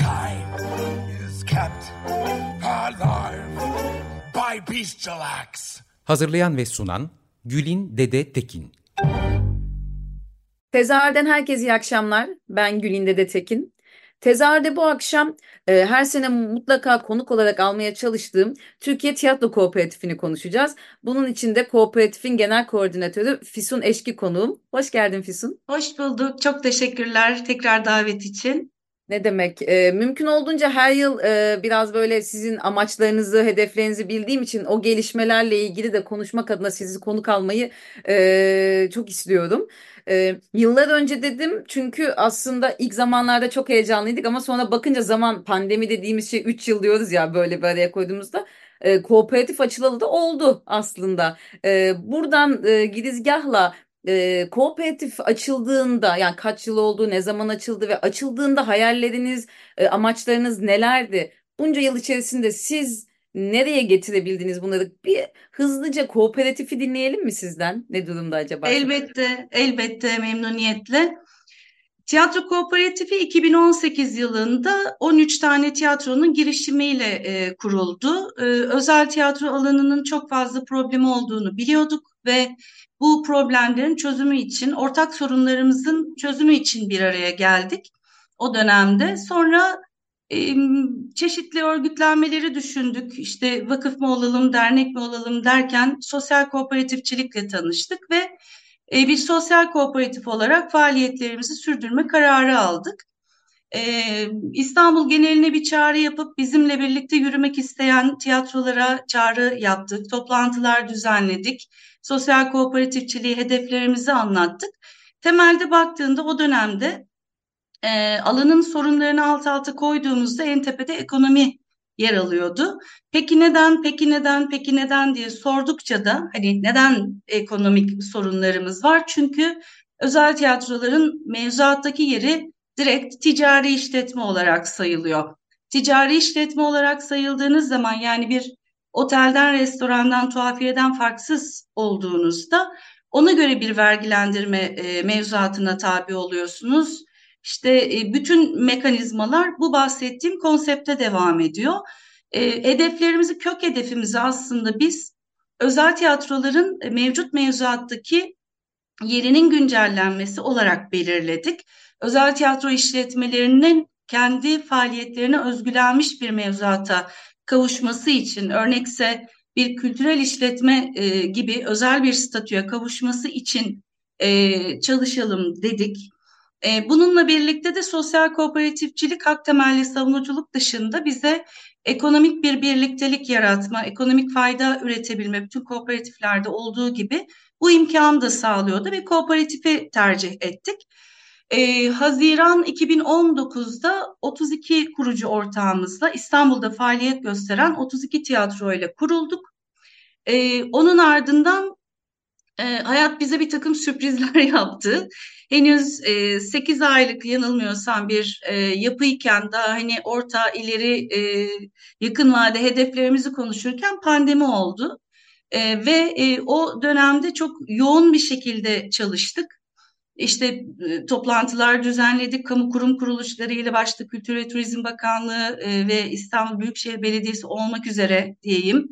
Mankind is kept alive by bestial acts. Hazırlayan ve sunan Gülin Dede Tekin. Tezahürden herkese iyi akşamlar. Ben Gülin Dede Tekin. Tezahürde bu akşam e, her sene mutlaka konuk olarak almaya çalıştığım Türkiye Tiyatro Kooperatifini konuşacağız. Bunun için de kooperatifin genel koordinatörü Fisun Eşki konuğum. Hoş geldin Fisun. Hoş bulduk. Çok teşekkürler tekrar davet için. Ne demek? E, mümkün olduğunca her yıl e, biraz böyle sizin amaçlarınızı, hedeflerinizi bildiğim için o gelişmelerle ilgili de konuşmak adına sizi konuk almayı e, çok istiyorum. E, yıllar önce dedim çünkü aslında ilk zamanlarda çok heyecanlıydık ama sonra bakınca zaman pandemi dediğimiz şey 3 yıl diyoruz ya böyle bir araya koyduğumuzda e, kooperatif açılalı da oldu aslında. E, buradan e, girizgahla e, kooperatif açıldığında yani kaç yıl oldu, ne zaman açıldı ve açıldığında hayalleriniz, e, amaçlarınız nelerdi? Bunca yıl içerisinde siz nereye getirebildiniz bunları? Bir hızlıca kooperatifi dinleyelim mi sizden? Ne durumda acaba? Elbette, elbette memnuniyetle. Tiyatro Kooperatifi 2018 yılında 13 tane tiyatronun girişimiyle e, kuruldu. E, özel tiyatro alanının çok fazla problemi olduğunu biliyorduk ve bu problemlerin çözümü için, ortak sorunlarımızın çözümü için bir araya geldik o dönemde. Sonra e, çeşitli örgütlenmeleri düşündük. İşte vakıf mı olalım, dernek mi olalım derken sosyal kooperatifçilikle tanıştık ve e, bir sosyal kooperatif olarak faaliyetlerimizi sürdürme kararı aldık. Ee, İstanbul geneline bir çağrı yapıp bizimle birlikte yürümek isteyen tiyatrolara çağrı yaptık, toplantılar düzenledik, sosyal kooperatifçiliği hedeflerimizi anlattık. Temelde baktığında o dönemde e, alanın sorunlarını alt alta koyduğumuzda en tepede ekonomi yer alıyordu. Peki neden, peki neden, peki neden diye sordukça da hani neden ekonomik sorunlarımız var? Çünkü özel tiyatroların mevzuattaki yeri direkt ticari işletme olarak sayılıyor. Ticari işletme olarak sayıldığınız zaman yani bir otelden, restorandan, tuhafiyeden farksız olduğunuzda ona göre bir vergilendirme e, mevzuatına tabi oluyorsunuz. İşte e, bütün mekanizmalar bu bahsettiğim konsepte devam ediyor. E, hedeflerimizi, kök hedefimizi aslında biz özel tiyatroların mevcut mevzuattaki yerinin güncellenmesi olarak belirledik özel tiyatro işletmelerinin kendi faaliyetlerine özgülenmiş bir mevzuata kavuşması için örnekse bir kültürel işletme e, gibi özel bir statüye kavuşması için e, çalışalım dedik. E, bununla birlikte de sosyal kooperatifçilik, hak temelli savunuculuk dışında bize ekonomik bir birliktelik yaratma, ekonomik fayda üretebilme, bütün kooperatiflerde olduğu gibi bu imkanı da sağlıyordu ve kooperatifi tercih ettik. E, Haziran 2019'da 32 kurucu ortağımızla İstanbul'da faaliyet gösteren 32 tiyatro ile kurulduk. E, onun ardından e, hayat bize bir takım sürprizler yaptı. Henüz e, 8 aylık yanılmıyorsam bir e, yapıyken daha hani orta ileri e, yakın vade hedeflerimizi konuşurken pandemi oldu. E, ve e, o dönemde çok yoğun bir şekilde çalıştık işte e, toplantılar düzenledik. Kamu kurum kuruluşlarıyla başta Kültür ve Turizm Bakanlığı e, ve İstanbul Büyükşehir Belediyesi olmak üzere diyeyim.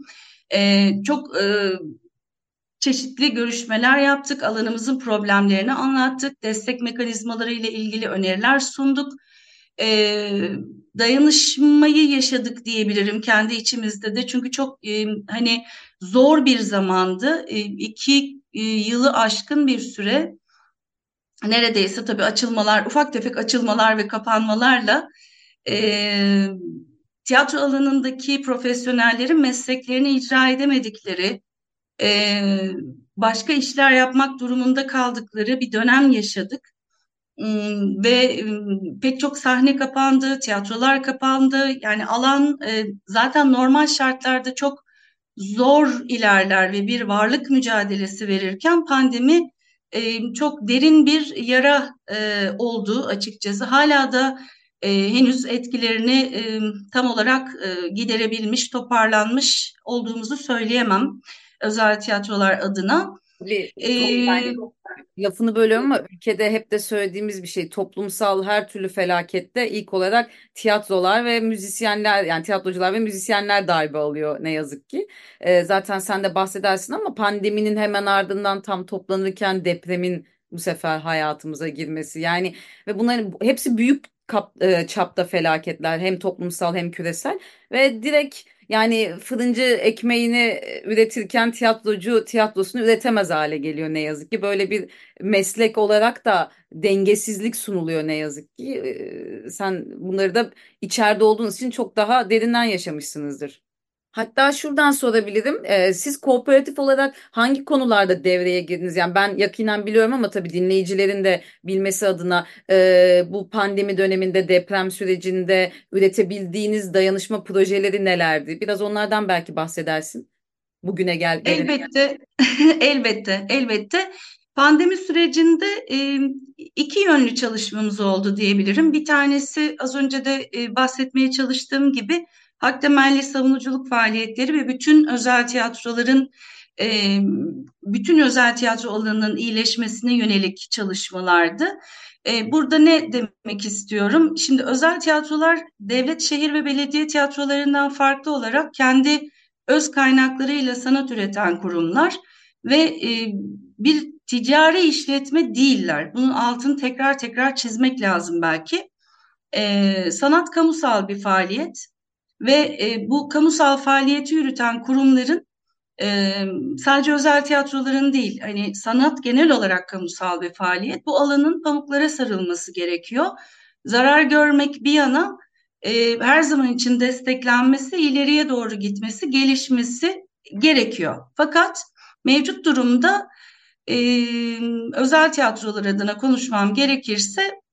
E, çok çeşitli görüşmeler yaptık. Alanımızın problemlerini anlattık. Destek mekanizmaları ile ilgili öneriler sunduk. Dayanışmayı yaşadık diyebilirim kendi içimizde de. Çünkü çok hani zor bir zamandı. E, iki yılı aşkın bir süre neredeyse tabii açılmalar, ufak tefek açılmalar ve kapanmalarla e, tiyatro alanındaki profesyonellerin mesleklerini icra edemedikleri, e, başka işler yapmak durumunda kaldıkları bir dönem yaşadık. ve pek çok sahne kapandı, tiyatrolar kapandı. Yani alan e, zaten normal şartlarda çok zor ilerler ve bir varlık mücadelesi verirken pandemi çok derin bir yara oldu açıkçası. Hala da henüz etkilerini tam olarak giderebilmiş, toparlanmış olduğumuzu söyleyemem özel tiyatrolar adına. Ee, lafını bölüyorum ama ülkede hep de söylediğimiz bir şey toplumsal her türlü felakette ilk olarak tiyatrolar ve müzisyenler yani tiyatrocular ve müzisyenler darbe alıyor ne yazık ki. Ee, zaten sen de bahsedersin ama pandeminin hemen ardından tam toplanırken depremin bu sefer hayatımıza girmesi yani ve bunların hepsi büyük kap, e, çapta felaketler hem toplumsal hem küresel ve direkt yani fırıncı ekmeğini e, üretirken tiyatrocu tiyatrosunu üretemez hale geliyor ne yazık ki. Böyle bir meslek olarak da dengesizlik sunuluyor ne yazık ki. Sen bunları da içeride olduğunuz için çok daha derinden yaşamışsınızdır. Hatta şuradan sorabilirim. Ee, siz kooperatif olarak hangi konularda devreye girdiniz? Yani ben yakinen biliyorum ama tabii dinleyicilerin de bilmesi adına e, bu pandemi döneminde deprem sürecinde üretebildiğiniz dayanışma projeleri nelerdi? Biraz onlardan belki bahsedersin. Bugüne gel. Elbette, elbette, elbette. Pandemi sürecinde e, iki yönlü çalışmamız oldu diyebilirim. Bir tanesi az önce de e, bahsetmeye çalıştığım gibi hak savunuculuk faaliyetleri ve bütün özel tiyatroların e, bütün özel tiyatro alanının iyileşmesine yönelik çalışmalardı. E, burada ne demek istiyorum? Şimdi özel tiyatrolar devlet, şehir ve belediye tiyatrolarından farklı olarak kendi öz kaynaklarıyla sanat üreten kurumlar ve e, bir ticari işletme değiller. Bunun altını tekrar tekrar çizmek lazım belki. E, sanat kamusal bir faaliyet ve e, bu kamusal faaliyeti yürüten kurumların e, sadece özel tiyatroların değil, hani sanat genel olarak kamusal bir faaliyet. Bu alanın pamuklara sarılması gerekiyor. Zarar görmek bir yana e, her zaman için desteklenmesi, ileriye doğru gitmesi, gelişmesi gerekiyor. Fakat mevcut durumda e, özel tiyatrolar adına konuşmam gerekirse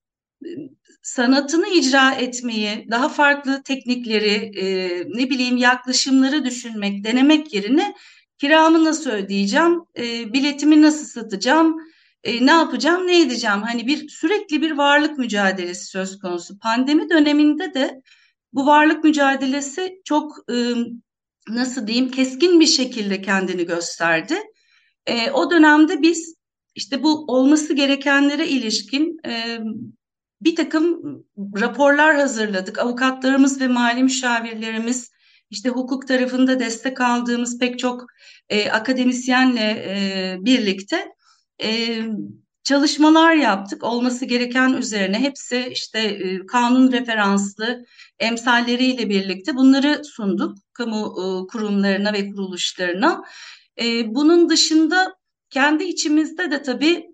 sanatını icra etmeyi, daha farklı teknikleri, e, ne bileyim yaklaşımları düşünmek, denemek yerine kiramı nasıl ödeyeceğim, e, biletimi nasıl satacağım, e, ne yapacağım, ne edeceğim? Hani bir sürekli bir varlık mücadelesi söz konusu. Pandemi döneminde de bu varlık mücadelesi çok e, nasıl diyeyim keskin bir şekilde kendini gösterdi. E, o dönemde biz işte bu olması gerekenlere ilişkin e, bir takım raporlar hazırladık. Avukatlarımız ve mali müşavirlerimiz, işte hukuk tarafında destek aldığımız pek çok e, akademisyenle e, birlikte e, çalışmalar yaptık. Olması gereken üzerine hepsi işte e, kanun referanslı emsalleriyle birlikte bunları sunduk kamu e, kurumlarına ve kuruluşlarına. E, bunun dışında kendi içimizde de tabii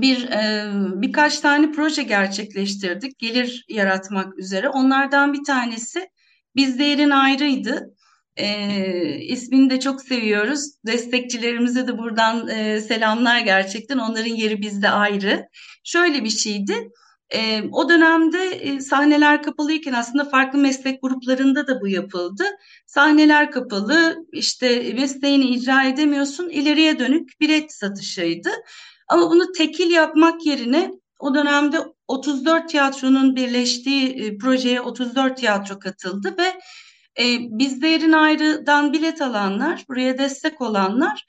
bir e, birkaç tane proje gerçekleştirdik gelir yaratmak üzere. Onlardan bir tanesi bizde yerin ayrıydı. E, ismini de çok seviyoruz. Destekçilerimize de buradan e, selamlar gerçekten. Onların yeri bizde ayrı. Şöyle bir şeydi. E, o dönemde e, sahneler kapalıyken aslında farklı meslek gruplarında da bu yapıldı. Sahneler kapalı, işte mesleğini icra edemiyorsun, ileriye dönük bilet satışıydı. Ama bunu tekil yapmak yerine o dönemde 34 tiyatronun birleştiği e, projeye 34 tiyatro katıldı ve e, bizde ayrıdan bilet alanlar, buraya destek olanlar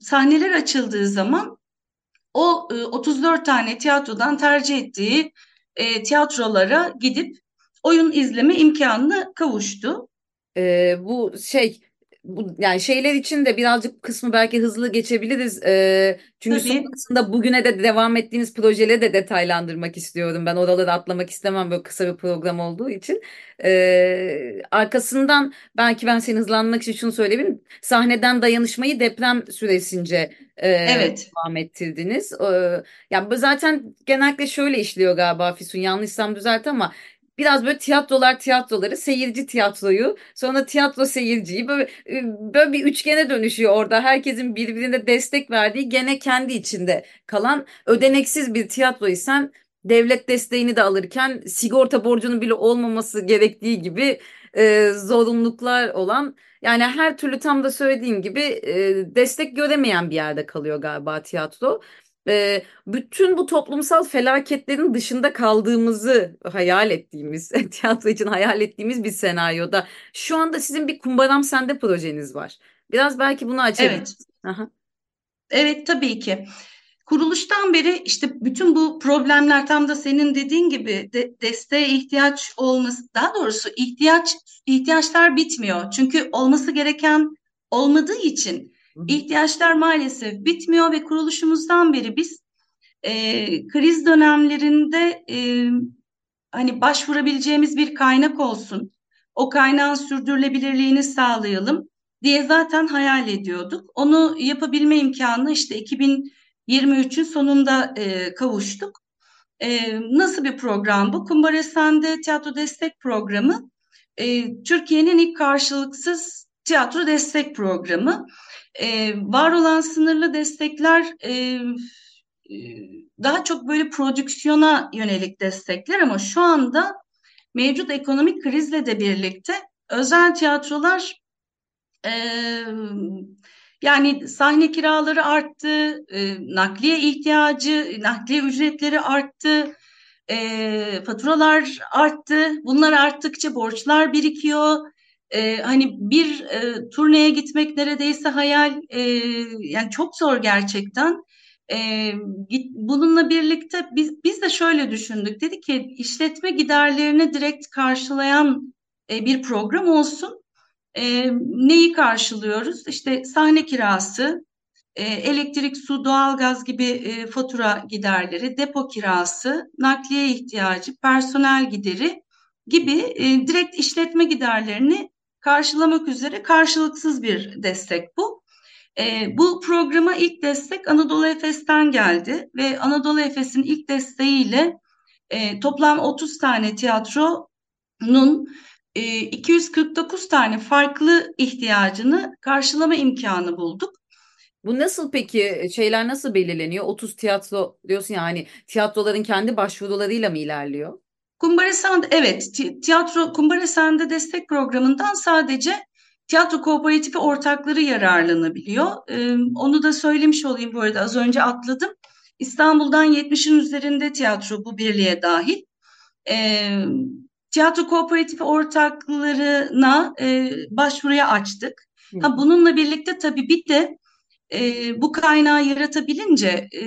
sahneler açıldığı zaman o e, 34 tane tiyatrodan tercih ettiği e, tiyatrolara gidip oyun izleme imkanına kavuştu. E, bu şey bu yani şeyler için de birazcık kısmı belki hızlı geçebiliriz. Ee, çünkü Tabii. sonrasında bugüne de devam ettiğiniz projeleri de detaylandırmak istiyorum. Ben oraları atlamak istemem böyle kısa bir program olduğu için. Ee, arkasından belki ben seni hızlanmak için şunu söyleyeyim. Sahneden dayanışmayı deprem süresince e, evet. devam ettirdiniz. Ee, yani zaten genellikle şöyle işliyor galiba Füsun yanlışsam düzelt ama biraz böyle tiyatrolar tiyatroları, seyirci tiyatroyu, sonra tiyatro seyirciyi böyle, böyle bir üçgene dönüşüyor orada. Herkesin birbirine destek verdiği gene kendi içinde kalan ödeneksiz bir tiyatroysan devlet desteğini de alırken sigorta borcunun bile olmaması gerektiği gibi e, zorunluluklar olan yani her türlü tam da söylediğim gibi e, destek göremeyen bir yerde kalıyor galiba tiyatro e, bütün bu toplumsal felaketlerin dışında kaldığımızı hayal ettiğimiz, tiyatro için hayal ettiğimiz bir senaryoda şu anda sizin bir Kumbaram Sende projeniz var. Biraz belki bunu açabiliriz. Evet. Evet tabii ki. Kuruluştan beri işte bütün bu problemler tam da senin dediğin gibi de, desteğe ihtiyaç olması, daha doğrusu ihtiyaç ihtiyaçlar bitmiyor. Çünkü olması gereken olmadığı için ihtiyaçlar maalesef bitmiyor ve kuruluşumuzdan beri biz e, kriz dönemlerinde e, hani başvurabileceğimiz bir kaynak olsun, o kaynağın sürdürülebilirliğini sağlayalım diye zaten hayal ediyorduk. Onu yapabilme imkanı işte 2023'ün sonunda e, kavuştuk. E, nasıl bir program bu? Kumbaresen'de tiyatro destek programı. E, Türkiye'nin ilk karşılıksız tiyatro destek programı. E, var olan sınırlı destekler e, e, daha çok böyle prodüksiyona yönelik destekler ama şu anda mevcut ekonomik krizle de birlikte özel tiyatrolar e, yani sahne kiraları arttı, e, nakliye ihtiyacı, nakliye ücretleri arttı, e, faturalar arttı. Bunlar arttıkça borçlar birikiyor e, hani bir e, turneye gitmek neredeyse hayal e, yani çok zor gerçekten. E, bununla birlikte biz biz de şöyle düşündük. Dedi ki işletme giderlerini direkt karşılayan e, bir program olsun. E, neyi karşılıyoruz? İşte sahne kirası, e, elektrik, su, doğalgaz gibi e, fatura giderleri, depo kirası, nakliye ihtiyacı, personel gideri gibi e, direkt işletme giderlerini karşılamak üzere karşılıksız bir destek bu. E, bu programa ilk destek Anadolu Efes'ten geldi ve Anadolu Efes'in ilk desteğiyle e, toplam 30 tane tiyatronun e, 249 tane farklı ihtiyacını karşılama imkanı bulduk. Bu nasıl peki şeyler nasıl belirleniyor? 30 tiyatro diyorsun ya hani tiyatroların kendi başvurularıyla mı ilerliyor? Kumbaresan evet tiyatro Kumbaresan'da destek programından sadece tiyatro kooperatifi ortakları yararlanabiliyor. Ee, onu da söylemiş olayım bu arada az önce atladım. İstanbul'dan 70'in üzerinde tiyatro bu birliğe dahil. Ee, tiyatro kooperatifi ortaklarına e, başvuruya açtık. Ha, bununla birlikte tabii bir de e, bu kaynağı yaratabilince e,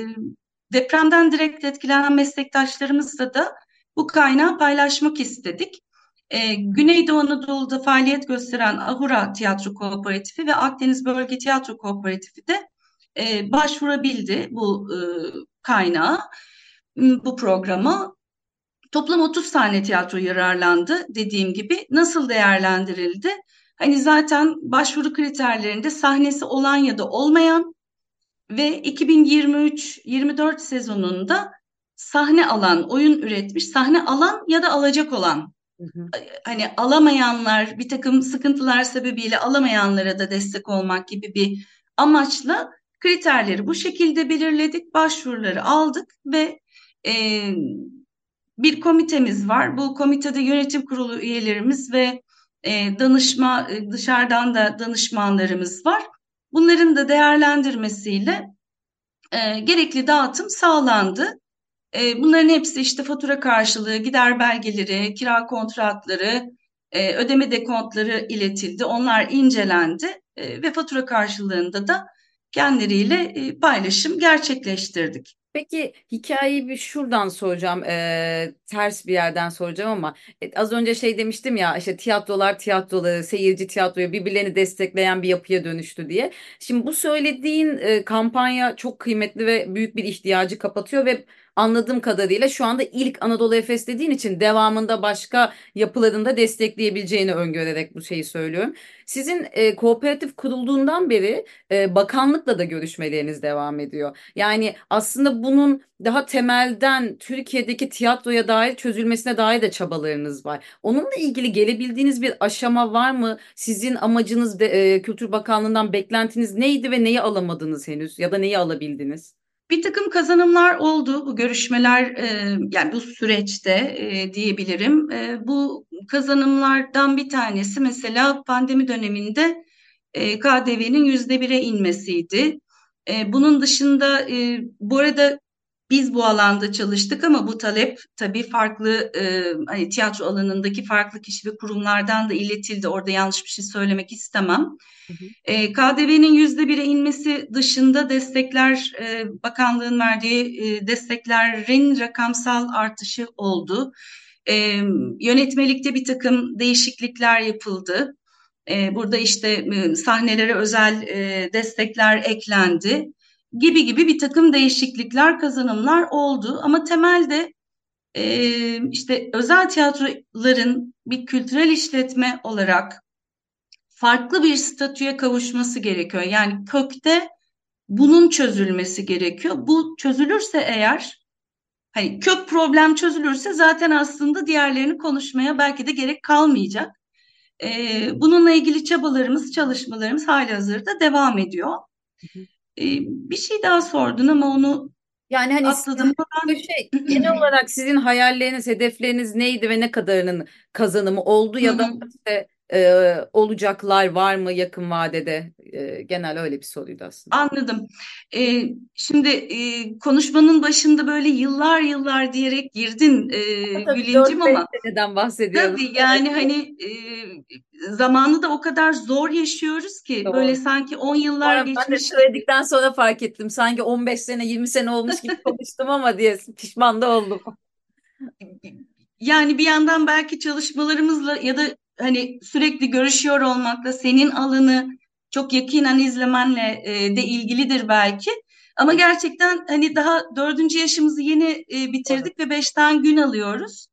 depremden direkt etkilenen meslektaşlarımızla da bu kaynağı paylaşmak istedik. Ee, Güneydoğu Anadolu'da faaliyet gösteren Ahura Tiyatro Kooperatifi ve Akdeniz Bölge Tiyatro Kooperatifi de e, başvurabildi bu e, kaynağa, bu programa. Toplam 30 tane tiyatro yararlandı dediğim gibi. Nasıl değerlendirildi? Hani zaten başvuru kriterlerinde sahnesi olan ya da olmayan ve 2023-24 sezonunda sahne alan, oyun üretmiş, sahne alan ya da alacak olan. Hı hı. Hani alamayanlar, bir takım sıkıntılar sebebiyle alamayanlara da destek olmak gibi bir amaçla kriterleri bu şekilde belirledik, başvuruları aldık ve e, bir komitemiz var. Bu komitede yönetim kurulu üyelerimiz ve e, danışma dışarıdan da danışmanlarımız var. Bunların da değerlendirmesiyle e, gerekli dağıtım sağlandı. E, bunların hepsi işte fatura karşılığı, gider belgeleri, kira kontratları, e, ödeme dekontları iletildi. Onlar incelendi e, ve fatura karşılığında da kendileriyle e, paylaşım gerçekleştirdik. Peki hikayeyi bir şuradan soracağım, e, ters bir yerden soracağım ama e, az önce şey demiştim ya işte tiyatrolar tiyatroları, seyirci tiyatroyu birbirlerini destekleyen bir yapıya dönüştü diye. Şimdi bu söylediğin e, kampanya çok kıymetli ve büyük bir ihtiyacı kapatıyor ve anladığım kadarıyla şu anda ilk Anadolu Efes dediğin için devamında başka yapılarında destekleyebileceğini öngörerek bu şeyi söylüyorum. Sizin e, kooperatif kurulduğundan beri e, bakanlıkla da görüşmeleriniz devam ediyor. Yani aslında bunun daha temelden Türkiye'deki tiyatroya dair çözülmesine dair de çabalarınız var. Onunla ilgili gelebildiğiniz bir aşama var mı? Sizin amacınız de, e, Kültür Bakanlığı'ndan beklentiniz neydi ve neyi alamadınız henüz ya da neyi alabildiniz? Bir takım kazanımlar oldu bu görüşmeler e, yani bu süreçte e, diyebilirim. E, bu kazanımlardan bir tanesi mesela pandemi döneminde KDV'nin yüzde bire inmesiydi. Bunun dışında bu arada biz bu alanda çalıştık ama bu talep tabii farklı e, hani tiyatro alanındaki farklı kişi ve kurumlardan da iletildi. Orada yanlış bir şey söylemek istemem. E, KDV'nin yüzde bire inmesi dışında destekler e, bakanlığın verdiği e, desteklerin rakamsal artışı oldu. E, yönetmelikte bir takım değişiklikler yapıldı. E, burada işte e, sahnelere özel e, destekler eklendi gibi gibi bir takım değişiklikler, kazanımlar oldu. Ama temelde e, işte özel tiyatroların bir kültürel işletme olarak farklı bir statüye kavuşması gerekiyor. Yani kökte bunun çözülmesi gerekiyor. Bu çözülürse eğer hani kök problem çözülürse zaten aslında diğerlerini konuşmaya belki de gerek kalmayacak. Ee, bununla ilgili çabalarımız, çalışmalarımız hali hazırda devam ediyor. Hı hı. Bir şey daha sordun ama onu yani hani atladım. Ben... Şey, genel olarak sizin hayalleriniz, hedefleriniz neydi ve ne kadarının kazanımı oldu ya da işte e, olacaklar var mı yakın vadede? E, genel öyle bir soruydu aslında. Anladım. E, şimdi e, konuşmanın başında böyle yıllar yıllar diyerek girdin e, Gülincim ama. seneden bahsediyorum. Tabii yani hani e, zamanı da o kadar zor yaşıyoruz ki Doğru. böyle sanki 10 yıllar Sonra geçmiş. Ben de söyledikten sonra fark ettim. Sanki 15 sene 20 sene olmuş gibi konuştum ama diye pişman da oldum. Yani bir yandan belki çalışmalarımızla ya da hani sürekli görüşüyor olmakla senin alanı çok yakinen izlemenle e, de ilgilidir belki. Ama gerçekten hani daha dördüncü yaşımızı yeni e, bitirdik evet. ve beşten gün alıyoruz.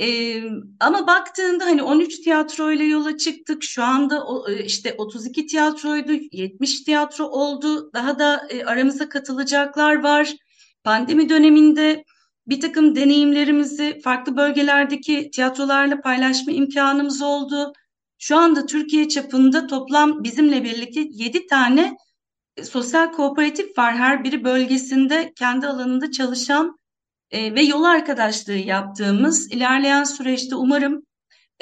E, ama baktığında hani 13 tiyatroyla yola çıktık. Şu anda o, e, işte 32 tiyatroydu, 70 tiyatro oldu. Daha da e, aramıza katılacaklar var. Pandemi döneminde bir takım deneyimlerimizi farklı bölgelerdeki tiyatrolarla paylaşma imkanımız oldu. Şu anda Türkiye çapında toplam bizimle birlikte 7 tane e, sosyal kooperatif var. Her biri bölgesinde kendi alanında çalışan e, ve yol arkadaşlığı yaptığımız ilerleyen süreçte umarım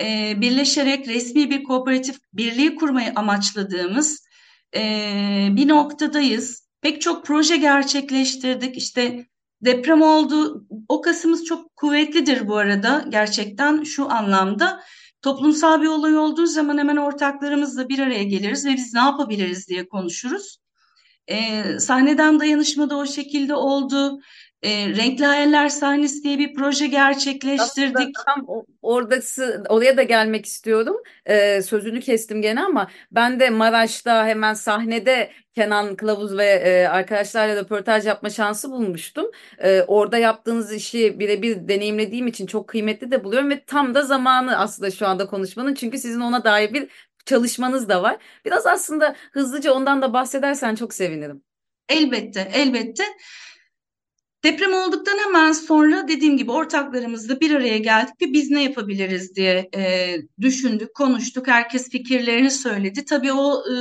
e, birleşerek resmi bir kooperatif birliği kurmayı amaçladığımız bir noktadayız. Pek çok proje gerçekleştirdik. İşte Deprem oldu. O kasımız çok kuvvetlidir bu arada gerçekten şu anlamda. Toplumsal bir olay olduğu zaman hemen ortaklarımızla bir araya geliriz ve biz ne yapabiliriz diye konuşuruz. Ee, sahneden dayanışma da o şekilde oldu. E, Renkli Hayaller Sahnesi diye bir proje gerçekleştirdik. Aslında tam oradası, oraya da gelmek istiyorum. Ee, sözünü kestim gene ama ben de Maraş'ta hemen sahnede Kenan Kılavuz ve e, arkadaşlarla röportaj yapma şansı bulmuştum. E, orada yaptığınız işi birebir deneyimlediğim için çok kıymetli de buluyorum ve tam da zamanı aslında şu anda konuşmanın. Çünkü sizin ona dair bir çalışmanız da var. Biraz aslında hızlıca ondan da bahsedersen çok sevinirim. Elbette, elbette. Deprem olduktan hemen sonra dediğim gibi ortaklarımızla bir araya geldik ve biz ne yapabiliriz diye e, düşündük, konuştuk. Herkes fikirlerini söyledi. Tabii o e,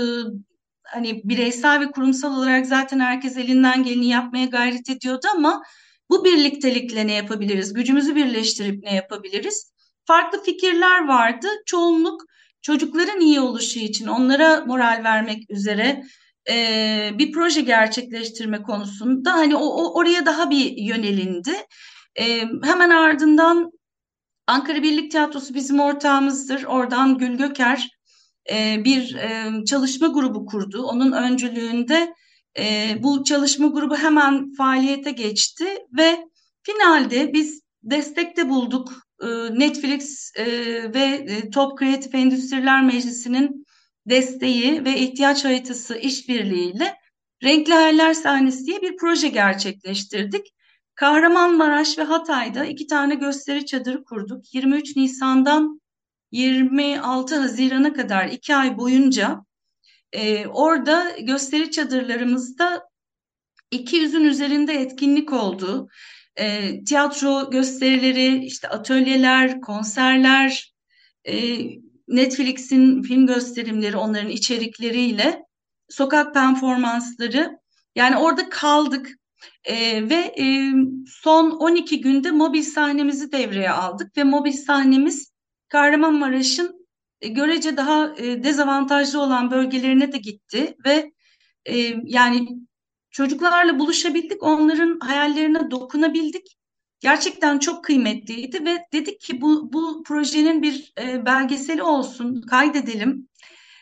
hani bireysel ve kurumsal olarak zaten herkes elinden geleni yapmaya gayret ediyordu ama bu birliktelikle ne yapabiliriz? Gücümüzü birleştirip ne yapabiliriz? Farklı fikirler vardı. Çoğunluk çocukların iyi oluşu için onlara moral vermek üzere e, bir proje gerçekleştirme konusunda hani o, o oraya daha bir yönelindi. E, hemen ardından Ankara Birlik Tiyatrosu bizim ortağımızdır. Oradan Gül Göker e, bir e, çalışma grubu kurdu. Onun öncülüğünde e, bu çalışma grubu hemen faaliyete geçti ve finalde biz destekte bulduk. E, Netflix e, ve Top Kreatif Endüstriler Meclisi'nin desteği ve ihtiyaç haritası işbirliğiyle Renkli Hayaller Sahnesi diye bir proje gerçekleştirdik. Kahramanmaraş ve Hatay'da iki tane gösteri çadırı kurduk. 23 Nisan'dan 26 Haziran'a kadar iki ay boyunca e, orada gösteri çadırlarımızda 200'ün üzerinde etkinlik oldu. E, tiyatro gösterileri, işte atölyeler, konserler, e, Netflix'in film gösterimleri onların içerikleriyle sokak performansları yani orada kaldık e, ve e, son 12 günde mobil sahnemizi devreye aldık ve mobil sahnemiz Kahramanmaraş'ın e, görece daha e, dezavantajlı olan bölgelerine de gitti ve e, yani çocuklarla buluşabildik, onların hayallerine dokunabildik. Gerçekten çok kıymetliydi ve dedik ki bu, bu projenin bir e, belgeseli olsun, kaydedelim.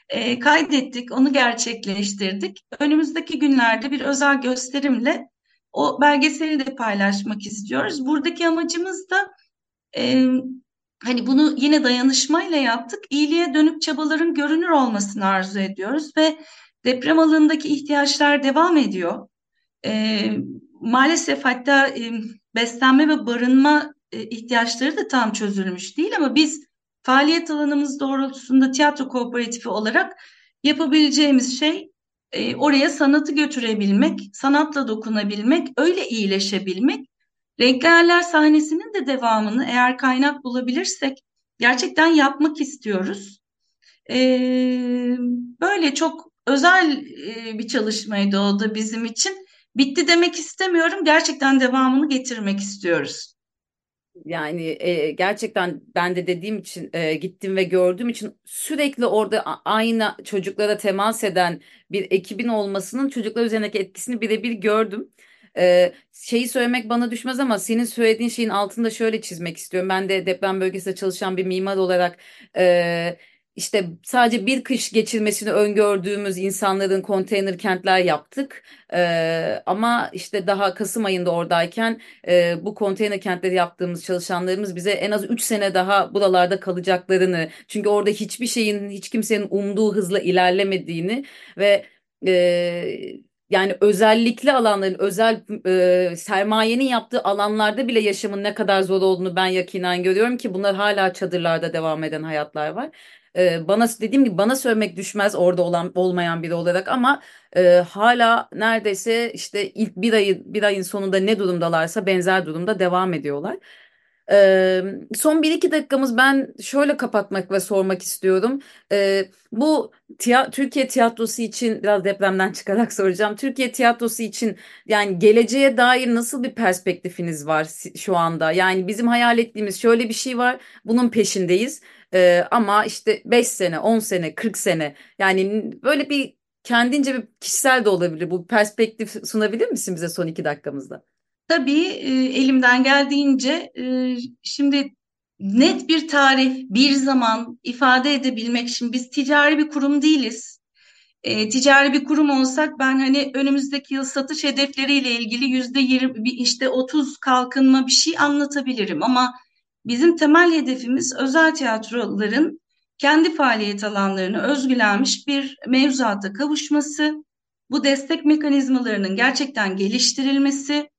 E, kaydettik, onu gerçekleştirdik. Önümüzdeki günlerde bir özel gösterimle o belgeseli de paylaşmak istiyoruz. Buradaki amacımız da e, hani bunu yine dayanışmayla yaptık. İyiliğe dönük çabaların görünür olmasını arzu ediyoruz ve deprem alanındaki ihtiyaçlar devam ediyor. E, maalesef hatta e, beslenme ve barınma e, ihtiyaçları da tam çözülmüş değil ama biz faaliyet alanımız doğrultusunda tiyatro kooperatifi olarak yapabileceğimiz şey e, oraya sanatı götürebilmek, sanatla dokunabilmek, öyle iyileşebilmek. Renkli Hayaller sahnesinin de devamını eğer kaynak bulabilirsek gerçekten yapmak istiyoruz. E, böyle çok özel e, bir çalışmaydı o da bizim için. Bitti demek istemiyorum. Gerçekten devamını getirmek istiyoruz. Yani e, gerçekten ben de dediğim için e, gittim ve gördüğüm için sürekli orada aynı çocuklara temas eden bir ekibin olmasının çocuklar üzerindeki etkisini birebir gördüm. E, şeyi söylemek bana düşmez ama senin söylediğin şeyin altında şöyle çizmek istiyorum. Ben de deprem bölgesinde çalışan bir mimar olarak e, işte sadece bir kış geçirmesini öngördüğümüz insanların konteyner kentler yaptık. Ee, ama işte daha Kasım ayında oradayken e, bu konteyner kentleri yaptığımız çalışanlarımız bize en az 3 sene daha buralarda kalacaklarını çünkü orada hiçbir şeyin hiç kimsenin umduğu hızla ilerlemediğini ve e, yani özellikli alanların, özel e, sermayenin yaptığı alanlarda bile yaşamın ne kadar zor olduğunu ben yakinen görüyorum ki bunlar hala çadırlarda devam eden hayatlar var. Bana dediğim gibi bana söylemek düşmez orada olan olmayan biri olarak ama e, hala neredeyse işte ilk bir ayın bir ayın sonunda ne durumdalarsa benzer durumda devam ediyorlar. Ee, son bir iki dakikamız ben şöyle kapatmak ve sormak istiyorum. Ee, bu tiya Türkiye tiyatrosu için biraz depremden çıkarak soracağım. Türkiye tiyatrosu için yani geleceğe dair nasıl bir perspektifiniz var şu anda? Yani bizim hayal ettiğimiz şöyle bir şey var. Bunun peşindeyiz. Ee, ama işte 5 sene, 10 sene, 40 sene yani böyle bir kendince bir kişisel de olabilir. Bu perspektif sunabilir misin bize son iki dakikamızda? Tabii e, elimden geldiğince e, şimdi net bir tarih, bir zaman ifade edebilmek için biz ticari bir kurum değiliz. E, ticari bir kurum olsak ben hani önümüzdeki yıl satış hedefleriyle ilgili yüzde yirmi işte otuz kalkınma bir şey anlatabilirim ama bizim temel hedefimiz özel tiyatroların kendi faaliyet alanlarını özgülenmiş bir mevzuata kavuşması, bu destek mekanizmalarının gerçekten geliştirilmesi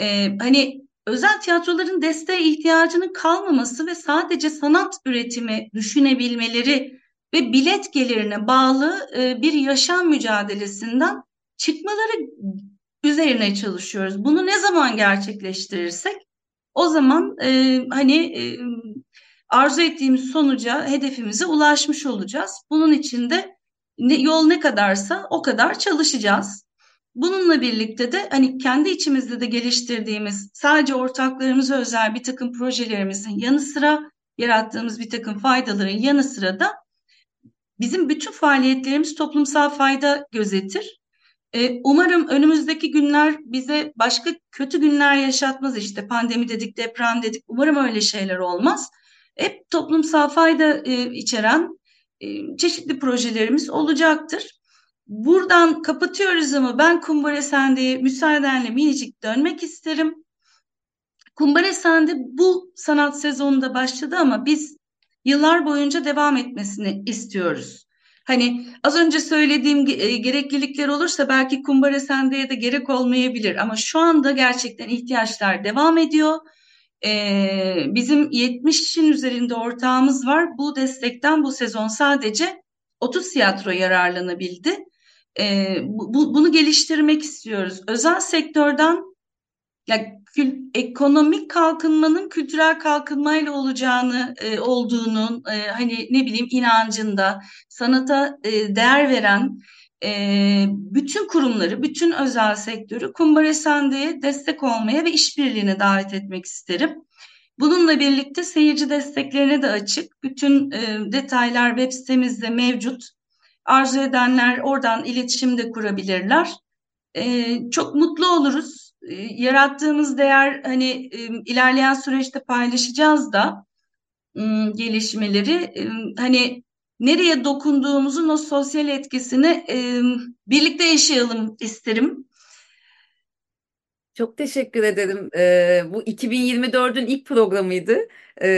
e, hani özel tiyatroların desteğe ihtiyacının kalmaması ve sadece sanat üretimi düşünebilmeleri ve bilet gelirine bağlı e, bir yaşam mücadelesinden çıkmaları üzerine çalışıyoruz. Bunu ne zaman gerçekleştirirsek o zaman e, hani e, arzu ettiğimiz sonuca, hedefimize ulaşmış olacağız. Bunun için de ne, yol ne kadarsa o kadar çalışacağız. Bununla birlikte de hani kendi içimizde de geliştirdiğimiz sadece ortaklarımıza özel bir takım projelerimizin yanı sıra yarattığımız bir takım faydaların yanı sıra da bizim bütün faaliyetlerimiz toplumsal fayda gözetir. Ee, umarım önümüzdeki günler bize başka kötü günler yaşatmaz işte pandemi dedik deprem dedik umarım öyle şeyler olmaz. Hep toplumsal fayda e, içeren e, çeşitli projelerimiz olacaktır. Buradan kapatıyoruz ama ben Kumbara Sende'ye müsaadenle minicik dönmek isterim. Kumbara Sende bu sanat sezonunda başladı ama biz yıllar boyunca devam etmesini istiyoruz. Hani az önce söylediğim e, gereklilikler olursa belki Kumbara Sende'ye de gerek olmayabilir ama şu anda gerçekten ihtiyaçlar devam ediyor. Ee, bizim 70'in üzerinde ortağımız var. Bu destekten bu sezon sadece 30 tiyatro yararlanabildi. E, bu, bunu geliştirmek istiyoruz. Özel sektörden ya kül, ekonomik kalkınmanın kültürel kalkınmayla olacağını e, olduğunun e, hani ne bileyim inancında sanata e, değer veren e, bütün kurumları, bütün özel sektörü Kumbara Sende'ye destek olmaya ve işbirliğine davet etmek isterim. Bununla birlikte seyirci desteklerine de açık. Bütün e, detaylar web sitemizde mevcut. Arzu edenler oradan iletişim de kurabilirler. E, çok mutlu oluruz. E, yarattığımız değer hani e, ilerleyen süreçte paylaşacağız da e, gelişmeleri. E, hani nereye dokunduğumuzun o sosyal etkisini e, birlikte yaşayalım isterim. Çok teşekkür ederim. Ee, bu 2024'ün ilk programıydı Ee,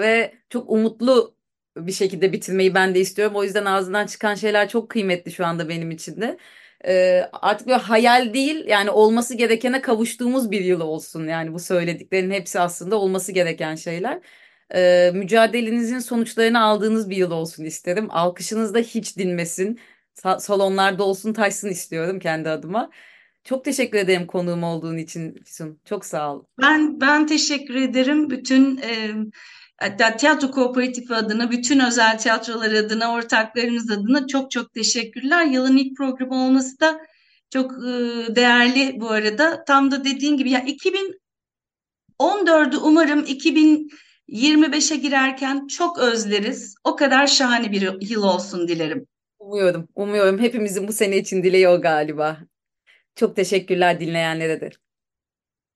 ve çok umutlu bir şekilde bitirmeyi ben de istiyorum. O yüzden ağzından çıkan şeyler çok kıymetli şu anda benim için de. Ee, artık bir hayal değil yani olması gerekene kavuştuğumuz bir yıl olsun. Yani bu söylediklerin hepsi aslında olması gereken şeyler. Ee, mücadelenizin sonuçlarını aldığınız bir yıl olsun isterim. Alkışınız da hiç dinmesin. Sa- salonlarda olsun taşsın istiyorum kendi adıma. Çok teşekkür ederim konuğum olduğun için Füsun. Çok sağ ol. Ben ben teşekkür ederim bütün e, hatta tiyatro kooperatifi adına, bütün özel tiyatrolar adına, ortaklarımız adına çok çok teşekkürler. Yılın ilk programı olması da çok e, değerli bu arada. Tam da dediğin gibi ya 2014'ü umarım 2025'e girerken çok özleriz. O kadar şahane bir yıl olsun dilerim. Umuyorum, umuyorum. Hepimizin bu sene için dileği o galiba. Çok teşekkürler dinleyenlere de.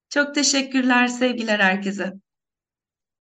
Çok teşekkürler, sevgiler herkese.